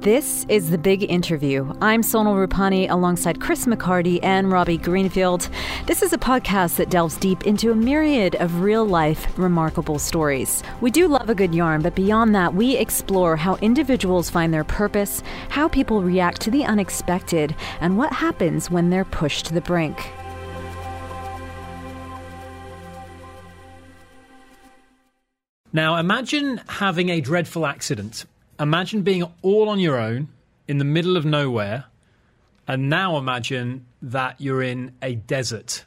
This is The Big Interview. I'm Sonal Rupani alongside Chris McCarty and Robbie Greenfield. This is a podcast that delves deep into a myriad of real life, remarkable stories. We do love a good yarn, but beyond that, we explore how individuals find their purpose, how people react to the unexpected, and what happens when they're pushed to the brink. Now, imagine having a dreadful accident imagine being all on your own in the middle of nowhere, and now imagine that you're in a desert,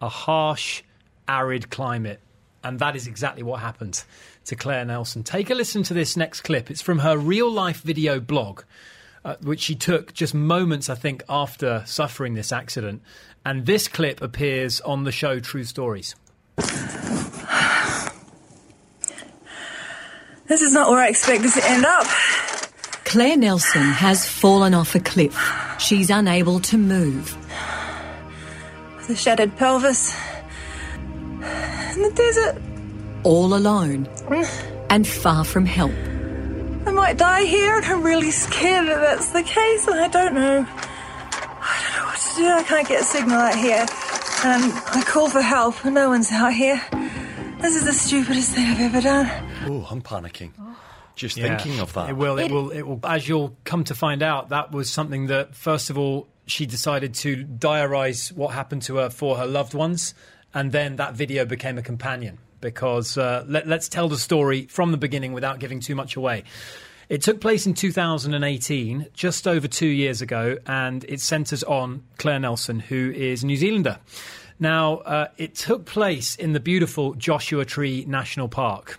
a harsh, arid climate. And that is exactly what happened to Claire Nelson. Take a listen to this next clip. It's from her real life video blog, uh, which she took just moments, I think, after suffering this accident. And this clip appears on the show True Stories. This is not where I expect this to end up. Claire Nelson has fallen off a cliff. She's unable to move. With a shattered pelvis. In the desert. All alone. Mm. And far from help. I might die here, and I'm really scared that that's the case, and I don't know. I don't know what to do. I can't get a signal out here. And I call for help, and no one's out here. This is the stupidest thing I've ever done. Oh, I'm panicking. Just yeah, thinking of that. It will, it will, it will. As you'll come to find out, that was something that, first of all, she decided to diarise what happened to her for her loved ones, and then that video became a companion. Because uh, let, let's tell the story from the beginning without giving too much away. It took place in 2018, just over two years ago, and it centres on Claire Nelson, who is a New Zealander. Now, uh, it took place in the beautiful Joshua Tree National Park.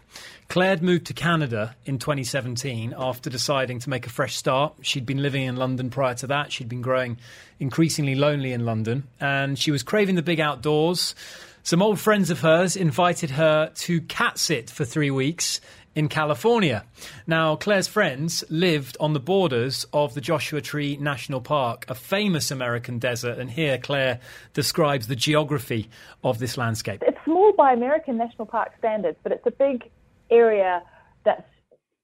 Claire moved to Canada in 2017 after deciding to make a fresh start. She'd been living in London prior to that. She'd been growing increasingly lonely in London, and she was craving the big outdoors. Some old friends of hers invited her to cat sit for three weeks in California. Now, Claire's friends lived on the borders of the Joshua Tree National Park, a famous American desert, and here Claire describes the geography of this landscape. It's small by American National Park standards, but it's a big area that's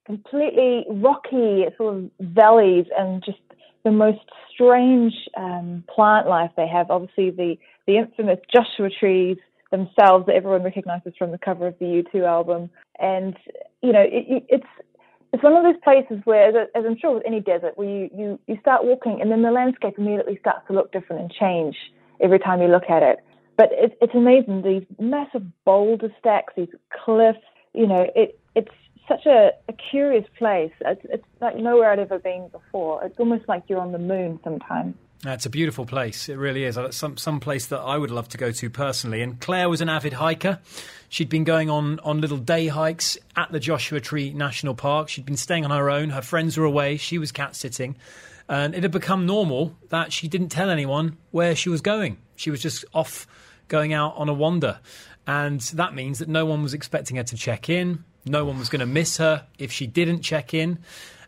completely rocky, sort of valleys, and just the most strange um, plant life they have. Obviously, the, the infamous Joshua trees themselves that everyone recognizes from the cover of the U2 album. And, you know, it, it's it's one of those places where, as, as, I'm sure with any desert, where you, you, you start walking and then the landscape immediately starts to look different and change every time you look at it. But it, it's amazing, these massive boulder stacks, these cliffs, you know, it, it's such a, a curious place. It's, it's like nowhere I'd ever been before. It's almost like you're on the moon sometimes. It's a beautiful place. It really is. Uh, some some place that I would love to go to personally. And Claire was an avid hiker. She'd been going on on little day hikes at the Joshua Tree National Park. She'd been staying on her own. Her friends were away. She was cat sitting, and it had become normal that she didn't tell anyone where she was going. She was just off going out on a wander, and that means that no one was expecting her to check in. No one was going to miss her if she didn't check in.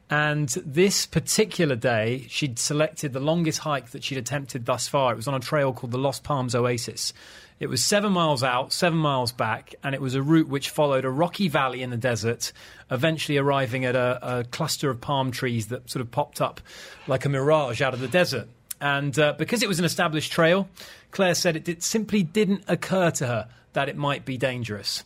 And this particular day, she'd selected the longest hike that she'd attempted thus far. It was on a trail called the Lost Palms Oasis. It was seven miles out, seven miles back, and it was a route which followed a rocky valley in the desert, eventually arriving at a, a cluster of palm trees that sort of popped up like a mirage out of the desert. And uh, because it was an established trail, Claire said it, it simply didn't occur to her that it might be dangerous.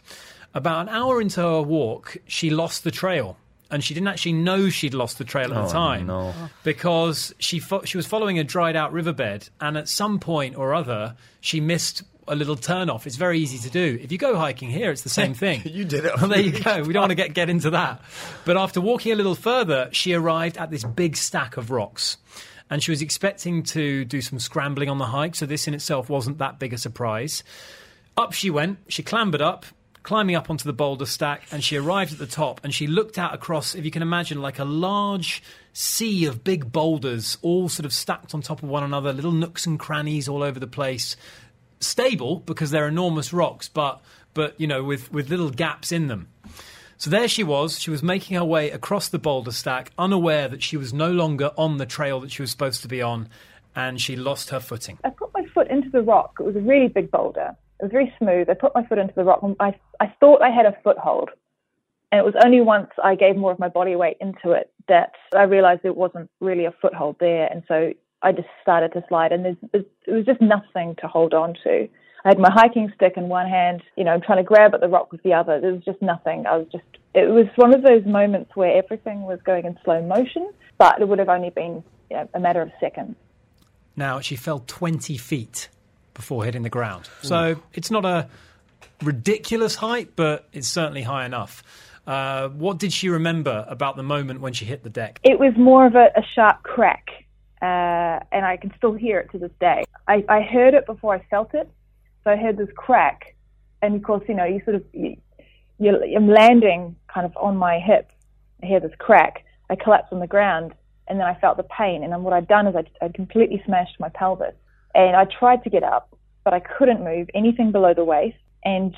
About an hour into her walk, she lost the trail and she didn't actually know she'd lost the trail at oh, the time no. because she fo- she was following a dried out riverbed, and at some point or other she missed a little turn off. It's very easy to do. If you go hiking here, it's the same thing. you did it. Well, there you go. We don't want to get get into that. But after walking a little further, she arrived at this big stack of rocks. And she was expecting to do some scrambling on the hike, so this in itself wasn't that big a surprise. Up she went. She clambered up, climbing up onto the boulder stack, and she arrived at the top and she looked out across, if you can imagine, like a large sea of big boulders, all sort of stacked on top of one another, little nooks and crannies all over the place. Stable because they're enormous rocks, but but you know, with, with little gaps in them. So there she was. She was making her way across the boulder stack, unaware that she was no longer on the trail that she was supposed to be on, and she lost her footing. I put my foot into the rock. It was a really big boulder. It was very smooth. I put my foot into the rock and I, I thought I had a foothold. And it was only once I gave more of my body weight into it that I realized there wasn't really a foothold there. And so I just started to slide, and it was just nothing to hold on to. I had my hiking stick in one hand, you know, trying to grab at the rock with the other. There was just nothing. I was just, it was one of those moments where everything was going in slow motion, but it would have only been you know, a matter of seconds. Now, she fell 20 feet before hitting the ground. So it's not a ridiculous height, but it's certainly high enough. Uh, what did she remember about the moment when she hit the deck? It was more of a, a sharp crack, uh, and I can still hear it to this day. I, I, heard it before I felt it, I heard this crack, and of course, you know, you sort of you, I'm landing kind of on my hip. I hear this crack. I collapse on the ground, and then I felt the pain. And then what I'd done is I'd, I'd completely smashed my pelvis, and I tried to get up, but I couldn't move anything below the waist, and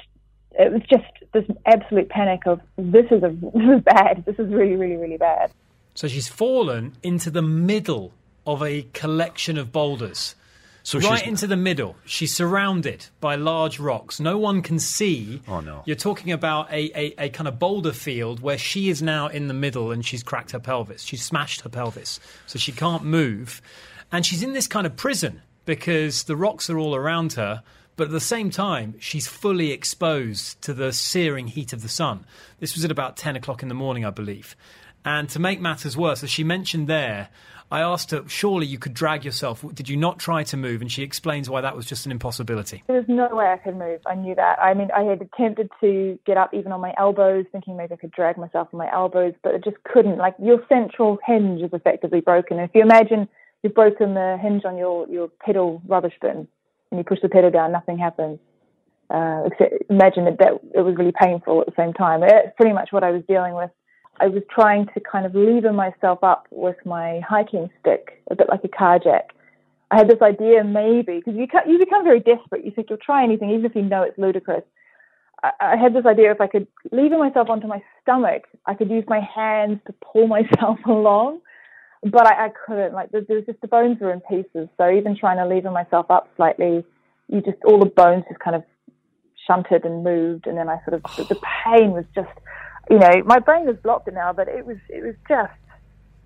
it was just this absolute panic of this is a this is bad. This is really really really bad. So she's fallen into the middle of a collection of boulders. So right into the middle. She's surrounded by large rocks. No one can see. Oh no! You're talking about a, a, a, kind of boulder field where she is now in the middle, and she's cracked her pelvis. She's smashed her pelvis, so she can't move, and she's in this kind of prison because the rocks are all around her. But at the same time, she's fully exposed to the searing heat of the sun. This was at about 10 o'clock in the morning, I believe. And to make matters worse, as she mentioned there, I asked her, surely you could drag yourself. Did you not try to move? And she explains why that was just an impossibility. There was no way I could move. I knew that. I mean, I had attempted to get up even on my elbows, thinking maybe I could drag myself on my elbows, but it just couldn't. Like your central hinge is effectively broken. If you imagine you've broken the hinge on your, your pedal rubbish bin and you push the pedal down, nothing happens. Uh, except imagine that, that it was really painful at the same time. It's pretty much what I was dealing with. I was trying to kind of lever myself up with my hiking stick, a bit like a car jack. I had this idea maybe because you you become very desperate. You think you'll try anything, even if you know it's ludicrous. I, I had this idea if I could lever myself onto my stomach, I could use my hands to pull myself along, but I, I couldn't. Like there, was just the bones were in pieces, so even trying to lever myself up slightly, you just all the bones just kind of shunted and moved, and then I sort of the, the pain was just you know, my brain has blocked it now, but it was it was just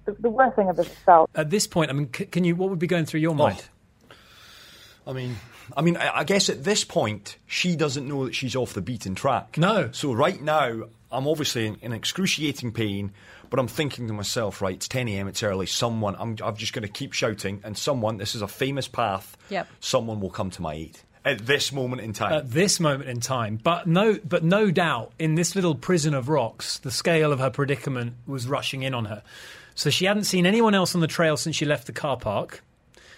the, the worst thing I've ever felt. At this point, I mean, c- can you? What would be going through your oh. mind? I mean, I mean, I, I guess at this point, she doesn't know that she's off the beaten track. No. So right now, I'm obviously in, in excruciating pain, but I'm thinking to myself, right, it's 10 a.m., it's early. Someone, I'm, I'm just going to keep shouting, and someone, this is a famous path. Yep. Someone will come to my aid at this moment in time. At this moment in time, but no, but no doubt, in this little prison of rocks, the scale of her predicament was rushing in on her. So she hadn't seen anyone else on the trail since she left the car park.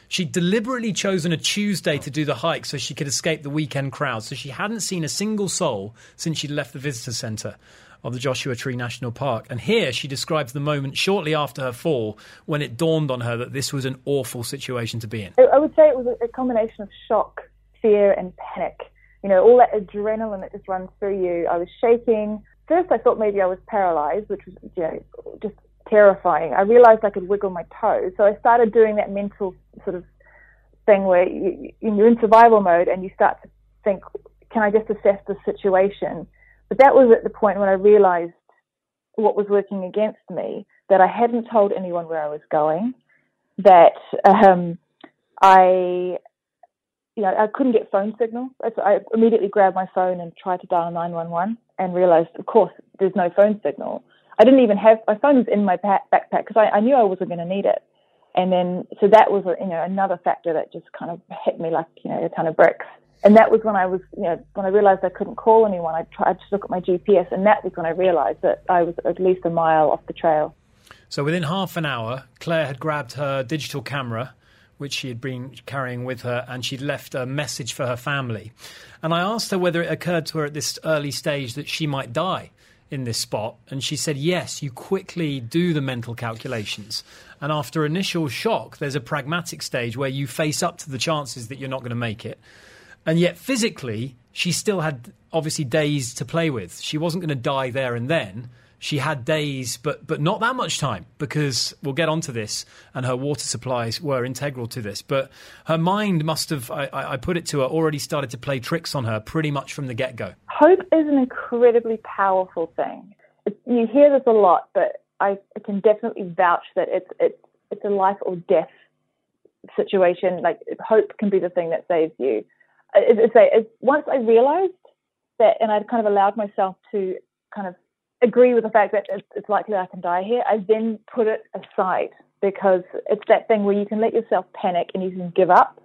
She'd deliberately chosen a Tuesday to do the hike so she could escape the weekend crowd. So she hadn't seen a single soul since she'd left the visitor centre of the Joshua Tree National Park. And here she describes the moment shortly after her fall when it dawned on her that this was an awful situation to be in. I would say it was a combination of shock fear and panic. You know, all that adrenaline that just runs through you. I was shaking. First, I thought maybe I was paralyzed, which was, you know, just terrifying. I realized I could wiggle my toes. So I started doing that mental sort of thing where you, you're in survival mode and you start to think, can I just assess the situation? But that was at the point when I realized what was working against me, that I hadn't told anyone where I was going, that um, I you know, I couldn't get phone signal. So I immediately grabbed my phone and tried to dial 911 and realized, of course, there's no phone signal. I didn't even have my phone was in my backpack because I, I knew I wasn't going to need it. And then, so that was, you know, another factor that just kind of hit me like, you know, a ton of bricks. And that was when I was, you know, when I realized I couldn't call anyone, I tried to look at my GPS, and that was when I realized that I was at least a mile off the trail. So within half an hour, Claire had grabbed her digital camera which she had been carrying with her, and she'd left a message for her family. And I asked her whether it occurred to her at this early stage that she might die in this spot, and she said, Yes, you quickly do the mental calculations. And after initial shock, there's a pragmatic stage where you face up to the chances that you're not going to make it. And yet, physically, she still had obviously days to play with. She wasn't going to die there and then she had days, but but not that much time because we'll get onto this, and her water supplies were integral to this. But her mind must have, I, I put it to her, already started to play tricks on her pretty much from the get go. Hope is an incredibly powerful thing. you hear this a lot, but I can definitely vouch that it's it's it's a life or death situation. Like hope can be the thing that saves you. It's, once I realized that, and I'd kind of allowed myself to kind of agree with the fact that it's, it's likely I can die here, I then put it aside because it's that thing where you can let yourself panic and you can give up.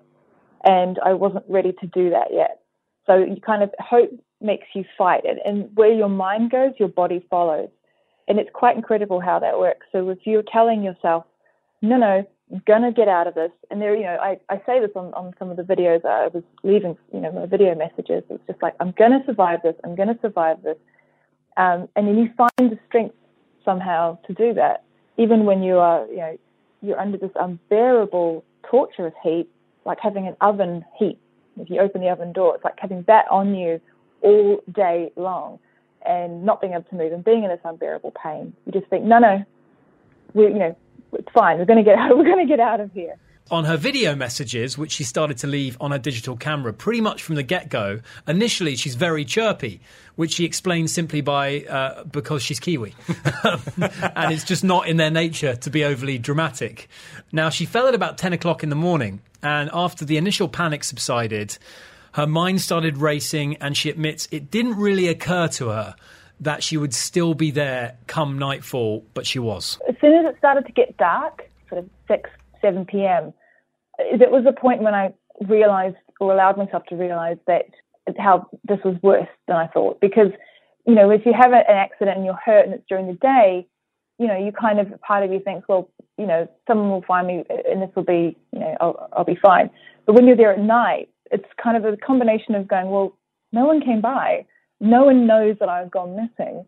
And I wasn't ready to do that yet. So you kind of hope makes you fight it. And where your mind goes, your body follows. And it's quite incredible how that works. So if you're telling yourself, no, no, I'm gonna get out of this, and there, you know, I, I say this on, on some of the videos I was leaving, you know, my video messages. It's just like, I'm gonna survive this, I'm gonna survive this. Um, and then you find the strength somehow to do that, even when you are, you know, you're under this unbearable, torturous heat, like having an oven heat. If you open the oven door, it's like having that on you all day long and not being able to move and being in this unbearable pain. You just think, no, no, we, you know, it's fine. We're going to get out. We're going to get out of here on her video messages, which she started to leave on her digital camera pretty much from the get go, initially she's very chirpy, which she explains simply by uh, because she's Kiwi. and it's just not in their nature to be overly dramatic. Now, she fell at about 10 o'clock in the morning, and after the initial panic subsided, her mind started racing, and she admits it didn't really occur to her that she would still be there come nightfall, but she was. As soon as it started to get dark, sort of 6, 7 p.m., it was a point when I realized or allowed myself to realize that how this was worse than I thought. Because, you know, if you have an accident and you're hurt and it's during the day, you know, you kind of, part of you thinks, well, you know, someone will find me and this will be, you know, I'll, I'll be fine. But when you're there at night, it's kind of a combination of going, well, no one came by. No one knows that I've gone missing.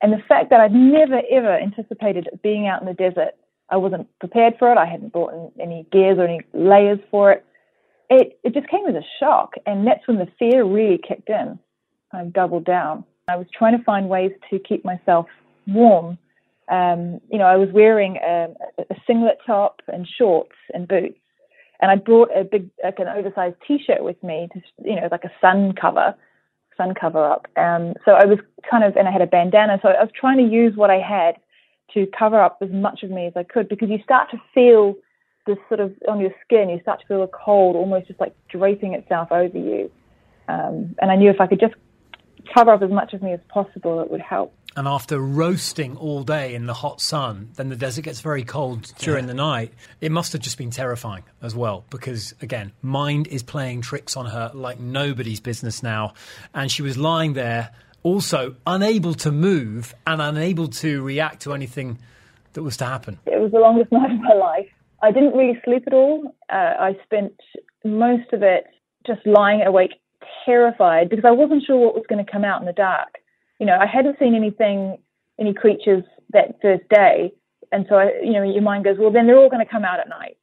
And the fact that I'd never, ever anticipated being out in the desert I wasn't prepared for it. I hadn't bought any gears or any layers for it. It it just came as a shock, and that's when the fear really kicked in. I doubled down. I was trying to find ways to keep myself warm. Um, you know, I was wearing a, a singlet top and shorts and boots, and I brought a big, like an oversized T-shirt with me to, you know, like a sun cover, sun cover up. Um, so I was kind of, and I had a bandana. So I was trying to use what I had to cover up as much of me as I could because you start to feel this sort of on your skin, you start to feel a cold almost just like draping itself over you. Um, and I knew if I could just cover up as much of me as possible, it would help. And after roasting all day in the hot sun, then the desert gets very cold during yeah. the night. It must have just been terrifying as well, because again, mind is playing tricks on her like nobody's business now. And she was lying there also unable to move and unable to react to anything that was to happen? It was the longest night of my life. I didn't really sleep at all. Uh, I spent most of it just lying awake, terrified, because I wasn't sure what was going to come out in the dark. You know, I hadn't seen anything, any creatures that first day. And so, I, you know, your mind goes, well, then they're all going to come out at night.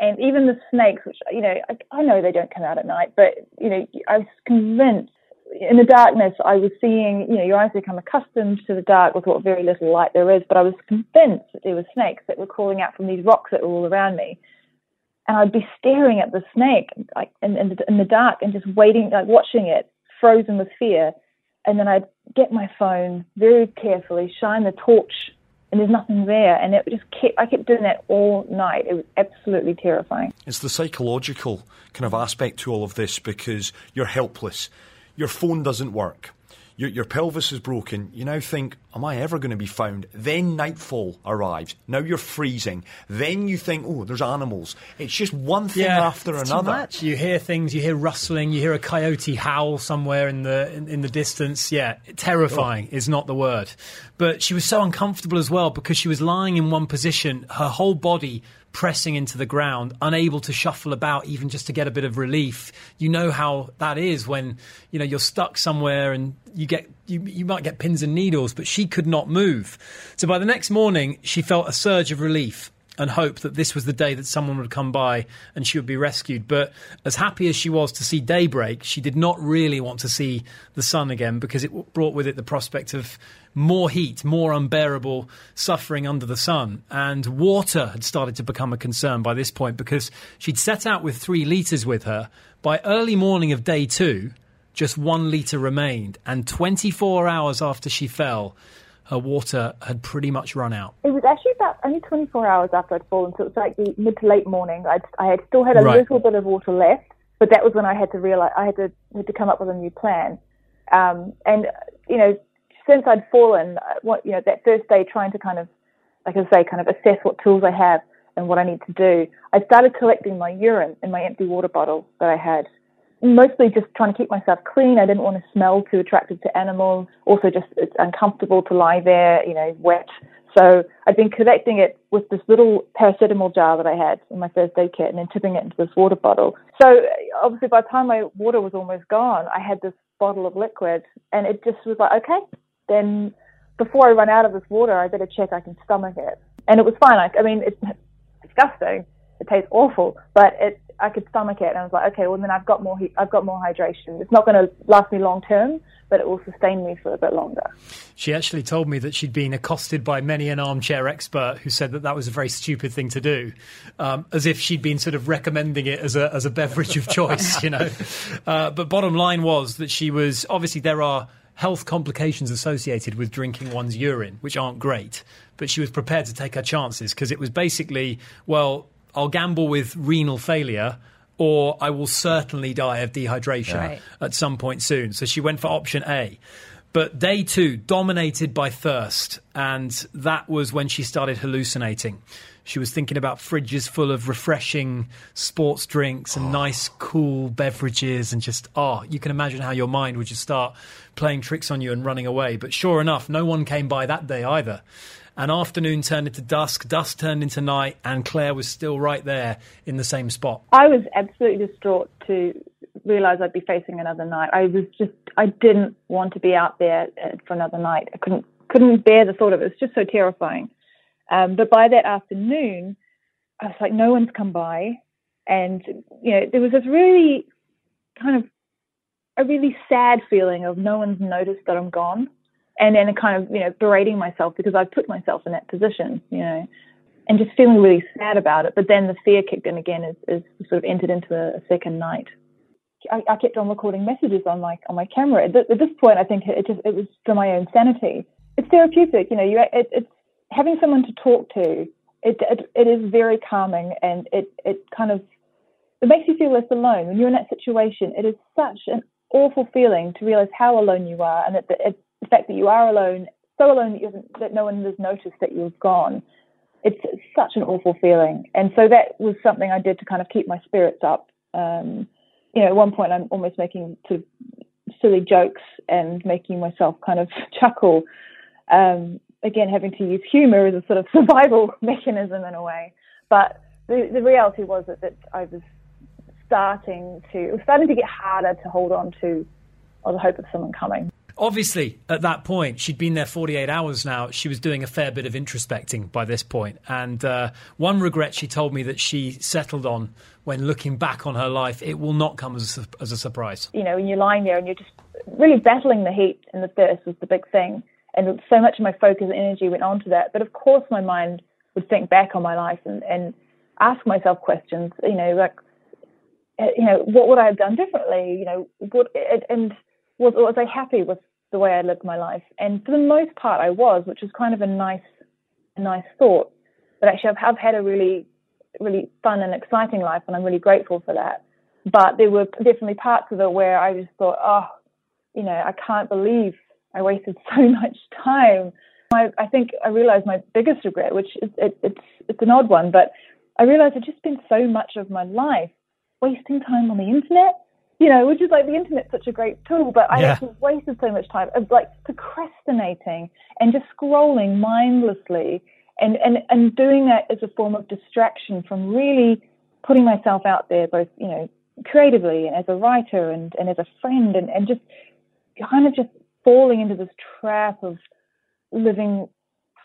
And even the snakes, which, you know, I, I know they don't come out at night, but, you know, I was convinced in the darkness, I was seeing, you know, your eyes become accustomed to the dark with what very little light there is, but I was convinced that there were snakes that were crawling out from these rocks that were all around me. And I'd be staring at the snake like in, in, the, in the dark and just waiting, like watching it, frozen with fear. And then I'd get my phone very carefully, shine the torch, and there's nothing there. And it just kept, I kept doing that all night. It was absolutely terrifying. It's the psychological kind of aspect to all of this because you're helpless your phone doesn't work. Your, your, pelvis is broken. You now think, am I ever going to be found? Then nightfall arrives. Now you're freezing. Then you think, oh, there's animals. It's just one thing yeah, after another. You hear things. You hear rustling. You hear a coyote howl somewhere in the in, in the distance. Yeah, terrifying oh. is not the word. But she was so uncomfortable as well because she was lying in one position. Her whole body pressing into the ground, unable to shuffle about even just to get a bit of relief. You know how that is when you know you're stuck somewhere and you get you, you might get pins and needles, but she could not move. So by the next morning, she felt a surge of relief and hope that this was the day that someone would come by and she would be rescued. But as happy as she was to see daybreak, she did not really want to see the sun again because it brought with it the prospect of more heat, more unbearable suffering under the sun. And water had started to become a concern by this point because she'd set out with three litres with her. By early morning of day two, just one litre remained. And 24 hours after she fell, her water had pretty much run out. It was actually about only 24 hours after I'd fallen, so it was like the mid to late morning. I'd, I had still had a Right. little bit of water left, but that was when I had to realize I had to had to come up with a new plan. Um, and you know, since I'd fallen, uh, what you know, that first day, trying to kind of, like I say, kind of assess what tools I have and what I need to do, I started collecting my urine in my empty water bottle that I had. Mostly just trying to keep myself clean. I didn't want to smell too attractive to animals. Also, just it's uncomfortable to lie there, you know, wet. So I'd been collecting it with this little paracetamol jar that I had in my first aid kit and then tipping it into this water bottle. So uh, obviously by the time my water was almost gone, I had this bottle of liquid and it just was like, okay, then before I run out of this water, I better check I can stomach it. And it was fine. I, I mean, it's disgusting. It tastes awful, but it, I could stomach it. And I was like, okay, well then I've got more, he- I've got more hydration. It's not going to last me long term, but it will sustain me for a bit longer. She actually told me that she'd been accosted by many an armchair expert who said that that was a very stupid thing to do, um, as if she'd been sort of recommending it as a as a beverage of choice, you know. Uh, but bottom line was that she was obviously there are health complications associated with drinking one's urine, which aren't great. But she was prepared to take her chances because it was basically, well, I'll gamble with renal failure. Or I will certainly die of dehydration Right. at some point soon. So she went for option A. But day two, dominated by thirst, and that was when she started hallucinating. She was thinking about fridges full of refreshing sports drinks and oh. nice, cool beverages, and just, oh, you can imagine how your mind would just start playing tricks on you and running away. But sure enough, no one came by that day either. And afternoon turned into dusk, dusk turned into night, and Claire was still right there in the same spot. I was absolutely distraught to realize I'd be facing another night. I was just, I didn't want to be out there uh, for another night. I couldn't, couldn't bear the thought of it. It was just so terrifying. Um, but by that afternoon, I was like, no one's come by, and you know, there was this really kind of a really sad feeling of no one's noticed that I'm gone, and then kind of you know berating myself because I've put myself in that position, you know and just feeling really sad about it. But then the fear kicked in again as, as sort of entered into a, a second night. I, I kept on recording messages on my on my camera. At, th- at this point, I think it just it was for my own sanity. It's therapeutic, you know. You it, it's having someone to talk to. It, it it is very calming, and it it kind of it makes you feel less alone when you're in that situation. It is such an awful feeling to realize how alone you are, and that the, it, the fact that you are alone, so alone that, that no one has noticed that you've gone it's such an awful feeling. And so that was something I did to kind of keep my spirits up. Um, you know, at one point I'm almost making sort of silly jokes and making myself kind of chuckle. Um, again, having to use humor as a sort of survival mechanism in a way. But the, the reality was that, that I was starting to, it was starting to get harder to hold on to or the hope of someone coming. Obviously, at that point, she'd been there 48 hours now. She was doing a fair bit of introspecting by this point. And uh, one regret she told me that she settled on when looking back on her life, it will not come as a, as a surprise. you know, when you're lying there and you're just really battling the heat and the thirst was the big thing. And so much of my focus and energy went on to that. But of course, my mind would think back on my life and, and ask myself questions, you know, like, uh, you know, what would I have done differently? You know, what, and- and was, was I happy with the way I lived my life? And for the most part, I was, which was kind of a nice, nice thought. But actually, I've, I've had a really, really fun and exciting life, and I'm really grateful for that. But there were definitely parts of it where I just thought, oh, you know, I can't believe I wasted so much time. I, I think I realized my biggest regret, which is it, it's it's an odd one, but I realized I'd just spent so much of my life wasting time on the internet. You know, which is like the internet's such a great tool, but I Yeah. actually wasted so much time of like procrastinating and just scrolling mindlessly and, and, and doing that as a form of distraction from really putting myself out there, both, you know, creatively and as a writer and, and as a friend and, and just kind of just falling into this trap of living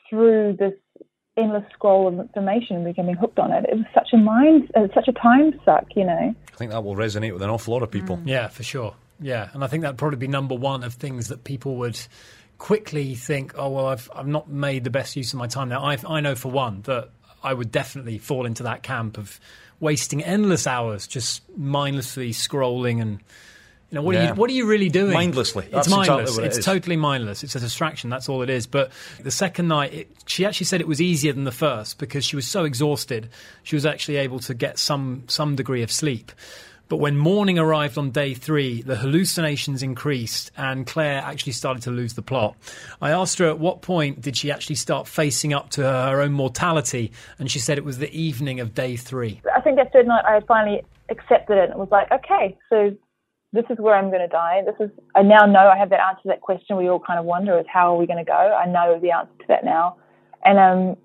through this endless scroll of information and becoming hooked on it. It was such a mind, uh, such a time suck, you know. I think that will resonate with an awful lot of people. Yeah, for sure. Yeah, and I think that'd probably be number one of things that people would quickly think, oh, well, I've, I've not made the best use of my time now. I, I know for one that I would definitely fall into that camp of wasting endless hours just mindlessly scrolling and You know, what, Yeah. are you, what are you really doing? Mindlessly. That's it's mindless. exactly it it's is. totally mindless. It's a distraction. That's all it is. But the second night, it, she actually said it was easier than the first because she was so exhausted. She was actually able to get some some degree of sleep. But when morning arrived on day three, the hallucinations increased and Claire actually started to lose the plot. I asked her at what point did she actually start facing up to her own mortality, and she said it was the evening of day three. I think that third night I finally accepted it and was like, okay, so this is where I'm going to die. This is I now know I have that answer to that question we all kind of wonder is how are we going to go? I know the answer to that now, and um,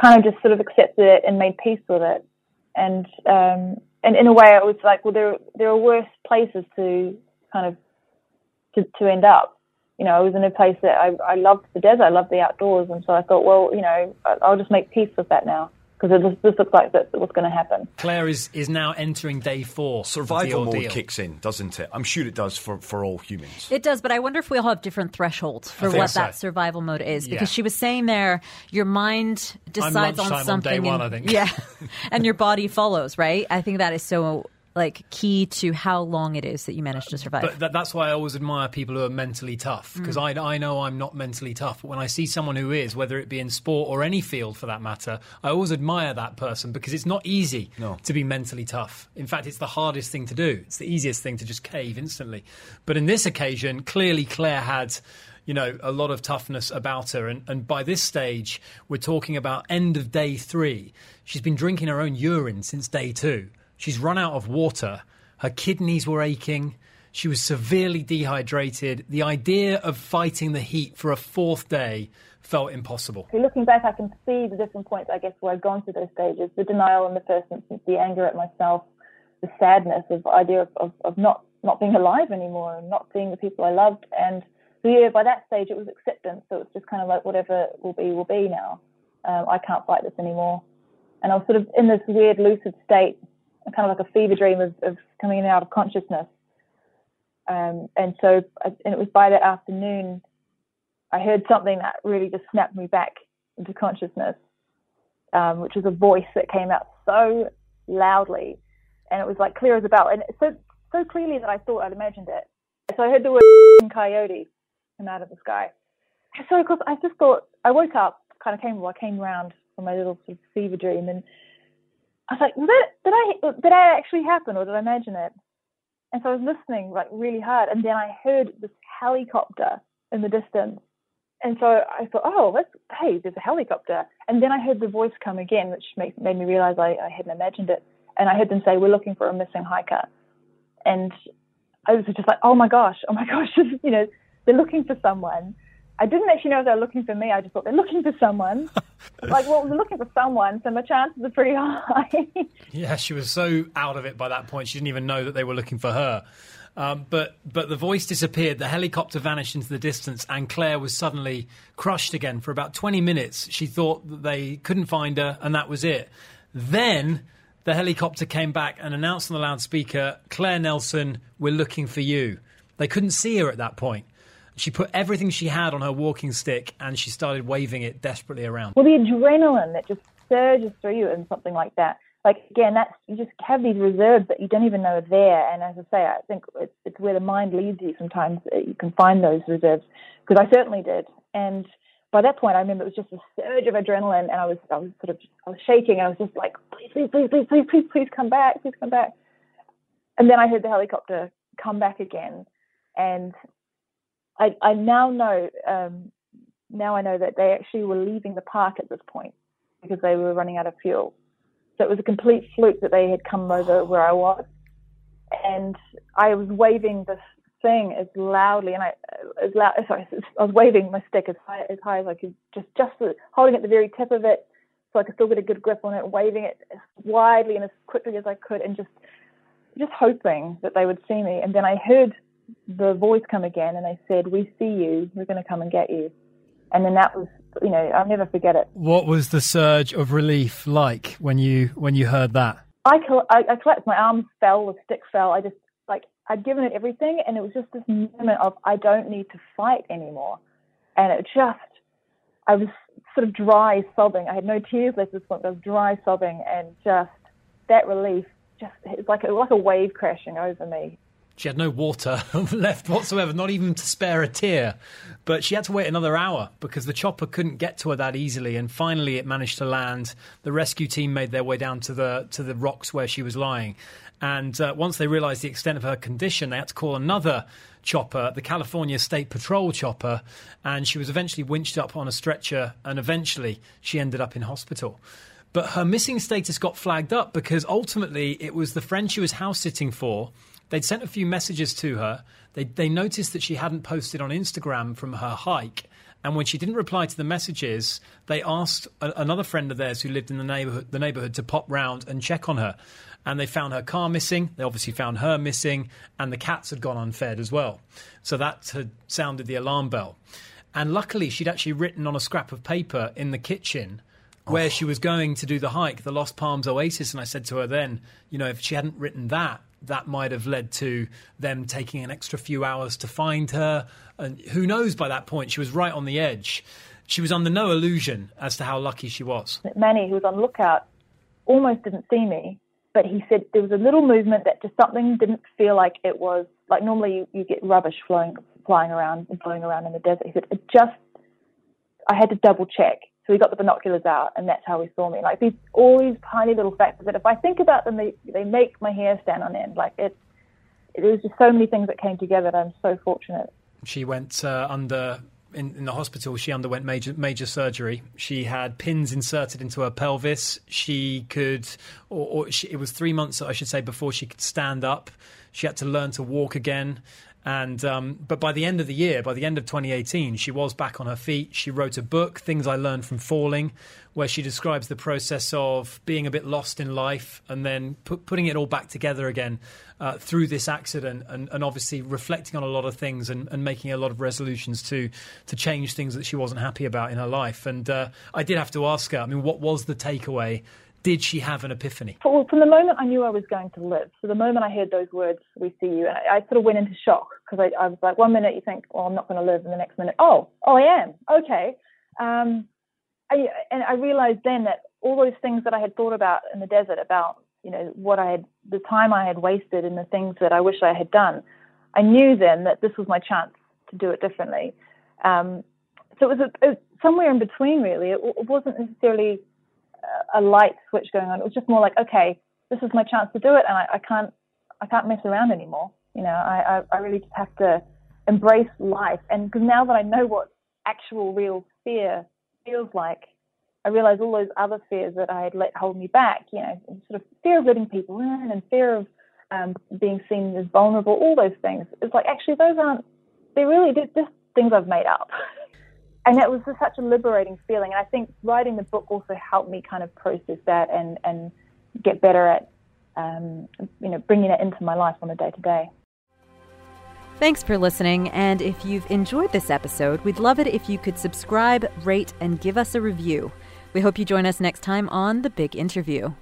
kind of just sort of accepted it and made peace with it. And um, and in a way, it was like, well, there there are worse places to kind of to to end up. You know, I was in a place that I I loved the desert, I loved the outdoors, and so I thought, well, you know, I'll just make peace with that now because this, this looks like that's what's going to happen. Claire is, is now entering day four. Survival mode kicks in, doesn't it? I'm sure it does for, for all humans. It does, but I wonder if we all have different thresholds for what so. that survival mode is. Yeah. Because she was saying there, your mind decides on lunchtime on something. day one, and, I think. Yeah, and your body follows, right? I think that is so like key to how long it is that you manage to survive. But that, that's why I always admire people who are mentally tough Mm. because I, I know I'm not mentally tough. But when I see someone who is, whether it be in sport or any field for that matter, I always admire that person because it's not easy No. to be mentally tough. In fact, it's the hardest thing to do. It's the easiest thing to just cave instantly. But in this occasion, clearly Claire had. You know, a lot of toughness about her. And, and by this stage, we're talking about end of day three. She's been drinking her own urine since day two. She's run out of water. Her kidneys were aching. She was severely dehydrated. The idea of fighting the heat for a fourth day felt impossible. Looking back, I can see the different points, I guess, where I've gone through those stages. The denial in the first instance, the anger at myself, the sadness of the idea of, of, of not, not being alive anymore and not seeing the people I loved. And so, yeah, by that stage, it was acceptance. So it's just kind of like whatever will be, will be now. Um, I can't fight this anymore. And I was sort of in this weird lucid state, kind of like a fever dream of, of coming in and out of consciousness. Um, and so, and it was by that afternoon I heard something that really just snapped me back into consciousness, um, which was a voice that came out so loudly, and it was like clear as a bell, and so so clearly that I thought I'd imagined it. So I heard the word coyote come out of the sky. So of course I just thought I woke up, kind of came, well, I came round from my little sort of fever dream, and I was like, did that, did I did that actually happen, or did I imagine it? And so I was listening like really hard, and then I heard this helicopter in the distance. And so I thought, oh, that's hey, there's a helicopter. And then I heard the voice come again, which made, made me realize I, I hadn't imagined it. And I heard them say, we're looking for a missing hiker. And I was just like, oh my gosh, oh my gosh, you know, they're looking for someone. I didn't actually know they were looking for me. I just thought they're looking for someone. like, well, they're looking for someone, so my chances are pretty high. Yeah, she was so out of it by that point, she didn't even know that they were looking for her. Um, but but the voice disappeared, the helicopter vanished into the distance, and Claire was suddenly crushed again for about 20 minutes. She thought that they couldn't find her, and that was it. Then the helicopter came back and announced on the loudspeaker, Claire Nelson, we're looking for you. They couldn't see her at that point. She put everything she had on her walking stick and she started waving it desperately around. well, the adrenaline that just surges through you in something like that. Like again, that's you just have these reserves that you don't even know are there. And as I say, I think it's, it's where the mind leads you. Sometimes you can find those reserves because I certainly did. And by that point, I remember it was just a surge of adrenaline, and I was I was sort of I was shaking. And I was just like, please, please, please, please, please, please, please come back, please come back. And then I heard the helicopter come back again, and I I now know um, now I know that they actually were leaving the park at this point because they were running out of fuel. So it was a complete fluke that they had come over where I was, and I was waving this thing as loudly and I as loud. Sorry, I was waving my stick as high as high as I could, just just holding at the very tip of it, so I could still get a good grip on it, waving it as widely and as quickly as I could, and just just hoping that they would see me. And then I heard the voice come again, and they said, "We see you. We're going to come and get you." And then that was, you know, I'll never forget it. What was the surge of relief like when you when you heard that? I, I, I collapsed. My arms fell. The stick fell. I just like I'd given it everything, and it was just this moment of I don't need to fight anymore. And it just, I was sort of dry sobbing. I had no tears left at this point. But I was dry sobbing, and just that relief, just it's like a, like a wave crashing over me. She had no water left whatsoever, not even to spare a tear. But she had to wait another hour because the chopper couldn't get to her that easily. And finally, it managed to land. The rescue team made their way down to the to the rocks where she was lying. And uh, once they realised the extent of her condition, they had to call another chopper, the California State Patrol chopper, and she was eventually winched up on a stretcher. And eventually, she ended up in hospital. But her missing status got flagged up because ultimately it was the friend she was house sitting for They'd sent a few messages to her. They, they noticed that she hadn't posted on Instagram from her hike. And when she didn't reply to the messages, they asked a, another friend of theirs who lived in the neighborhood, the neighborhood to pop round and check on her. And they found her car missing. They obviously found her missing, and the cats had gone unfed as well. So that had sounded the alarm bell. And luckily, she'd actually written on a scrap of paper in the kitchen where oh. she was going to do the hike, the Lost Palms Oasis. And I said to her then, you know, if she hadn't written that, that might have led to them taking an extra few hours to find her. And who knows by that point, she was right on the edge. She was under no illusion as to how lucky she was. Manny, who was on lookout, almost didn't see me, but he said there was a little movement that just something didn't feel like it was like normally you, you get rubbish flowing, flying around and blowing around in the desert. He said it just, I had to double check. So we got the binoculars out, and that's how we saw me. Like these, all these tiny little factors that if I think about them, they they make my hair stand on end. Like it, it was just so many things that came together. That I'm so fortunate. She went uh, under in, in, the hospital. She underwent major major surgery. She had pins inserted into her pelvis. She could, or, or she, it was three months, I should say, before she could stand up. She had to learn to walk again. And um, but by the end of the year, by the end of 2018, she was back on her feet. She wrote a book, "Things I Learned from Falling," where she describes the process of being a bit lost in life and then put, putting it all back together again uh, through this accident, and, and, obviously reflecting on a lot of things and, and, making a lot of resolutions to to change things that she wasn't happy about in her life. And uh, I did have to ask her. I mean, what was the takeaway did she have an epiphany? Well, from the moment I knew I was going to live, so the moment I heard those words, "We see you," I, I sort of went into shock because I, I, was like, one minute you think, "Well, I'm not going to live," and the next minute, "Oh, oh, I am." Okay, um, I, and I realized then that all those things that I had thought about in the desert, about you know what I had, the time I had wasted, and the things that I wish I had done, I knew then that this was my chance to do it differently. Um, so it was a, somewhere in between, really. It, it wasn't necessarily a light switch going on. It was just more like, okay, this is my chance to do it, and I, I can't, I can't mess around anymore. You know, I, I, I really just have to embrace life. And because now that I know what actual real fear feels like, I realize all those other fears that I had let hold me back. You know, sort of fear of letting people in, and fear of um, being seen as vulnerable. All those things. It's like actually those aren't. They're really just things I've made up. and it was just such a liberating feeling. And I think writing the book also helped me kind of process that and, and get better at, um, you know, bringing it into my life on a day to day. Thanks for listening. And if you've enjoyed this episode, we'd love it if you could subscribe, rate, and give us a review. We hope you join us next time on The Big Interview.